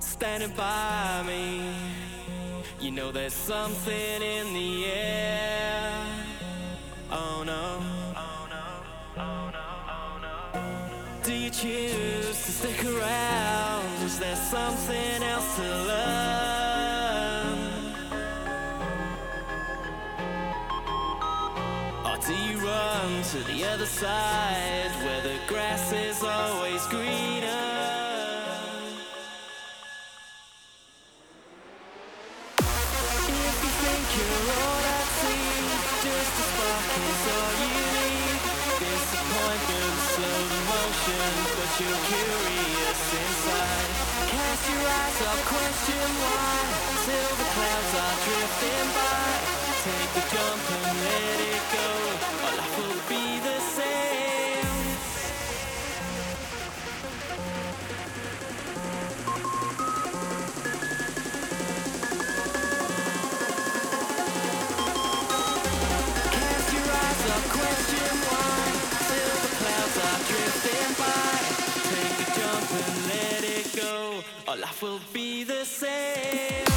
Standing by me, you know there's something in the air. Oh no. Oh no. Oh no. Oh no. Do you choose to stick around? Is there something else to learn? Or do you run to the other side where the grass is always greener? You're curious inside. Cast your eyes up, question why. The clouds are drifting by. Take a jump and let it go. All life will be the same. All life will be the same.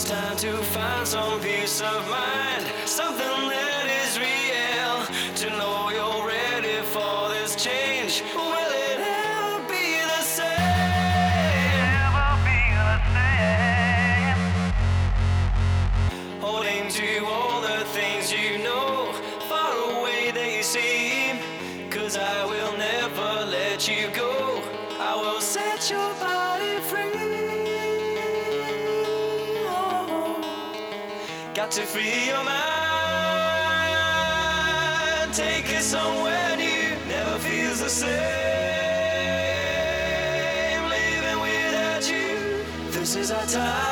It's time to find some peace of mind, something that is real. To free your mind. Take it somewhere new. Never feels the same. Living without you. This is our time.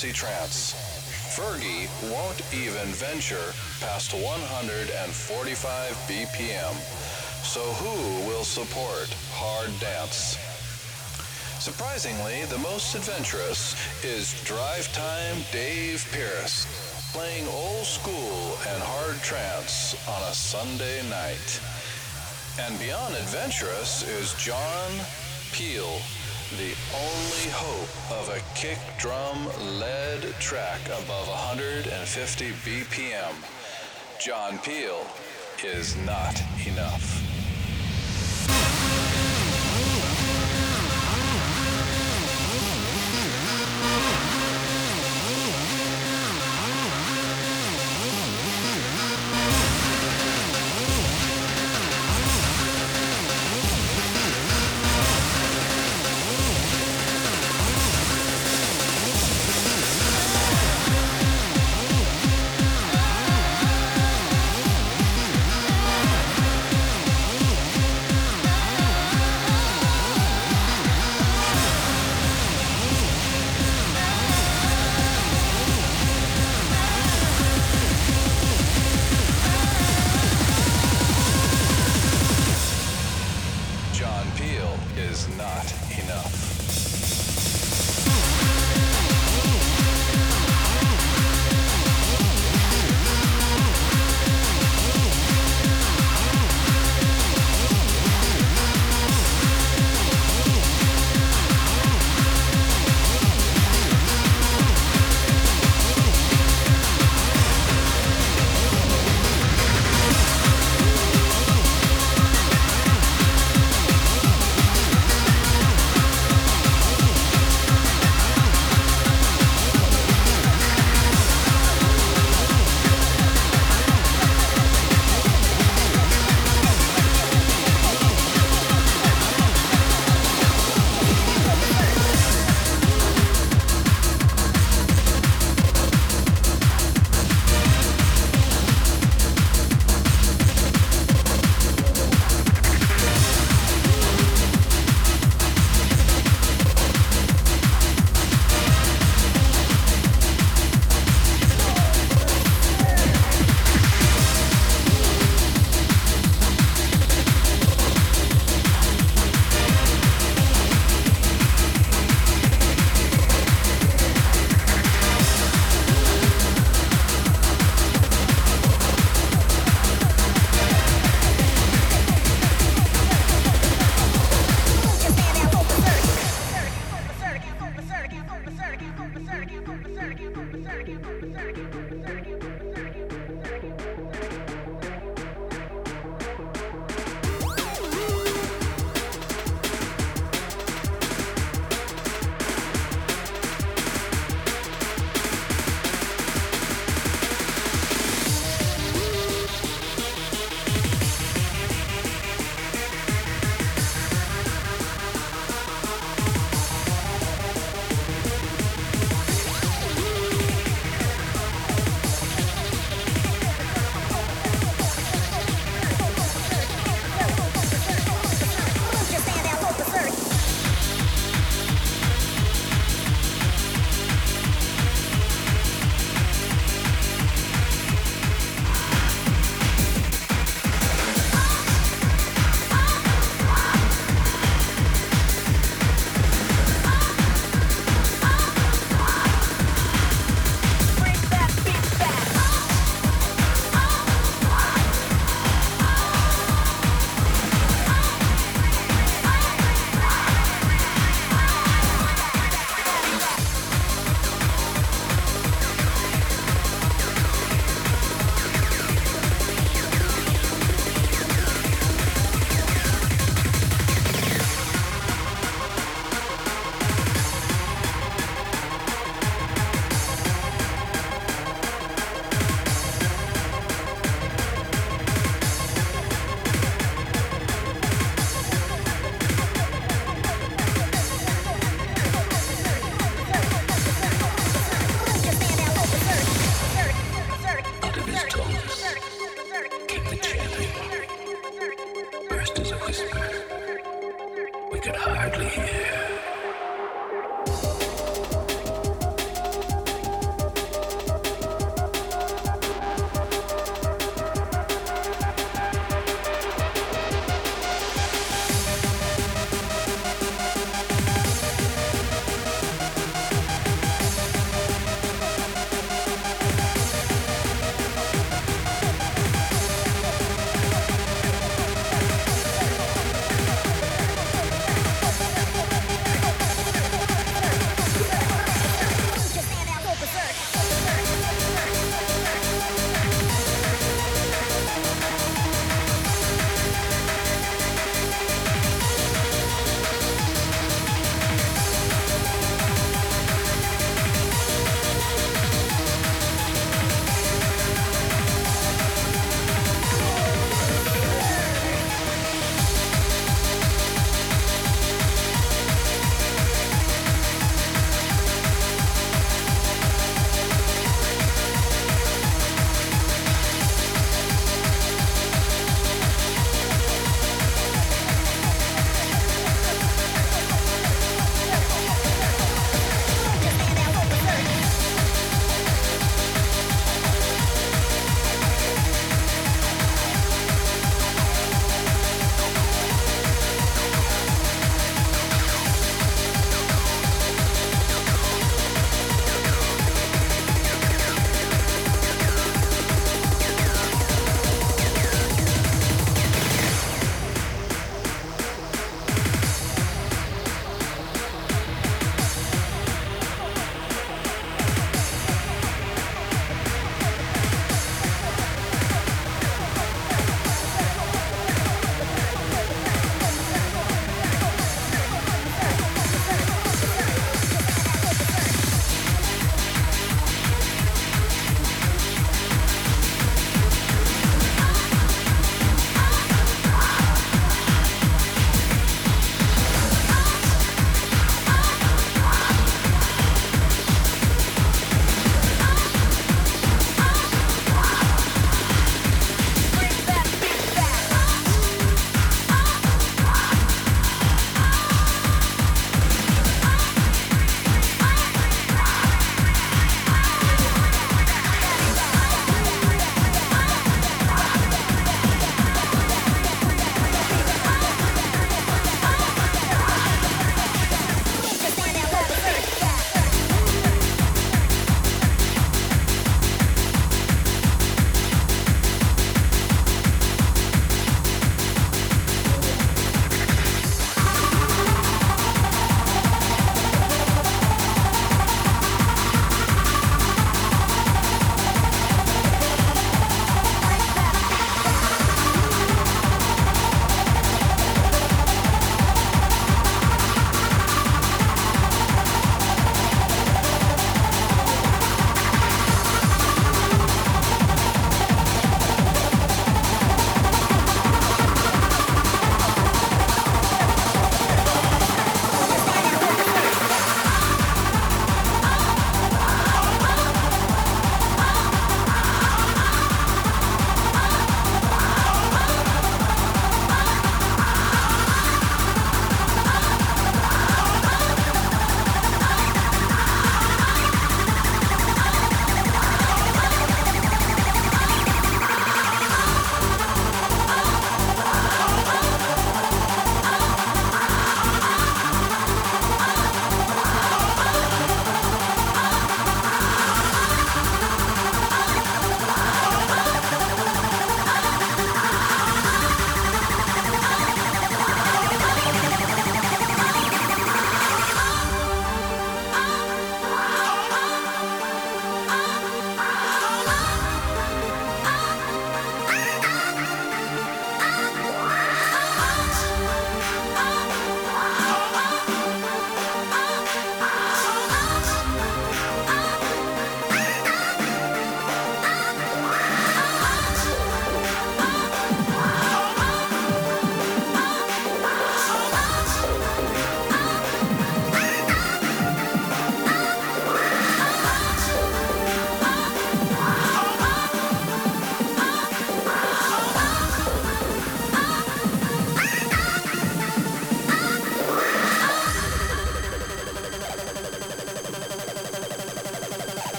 Plays trance. Fergie won't even venture past 145 BPM. So who will support hard dance? Surprisingly, the most adventurous is Drive Time Dave Pearce, playing old school and hard trance on a Sunday night. And beyond adventurous is John Peel, the only hope of a kick drum led track above 150 BPM. John Peel is not enough.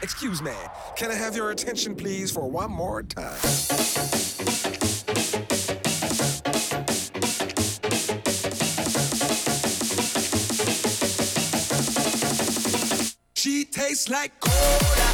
Excuse me, can I have your attention, please, for one more time? She tastes like cola.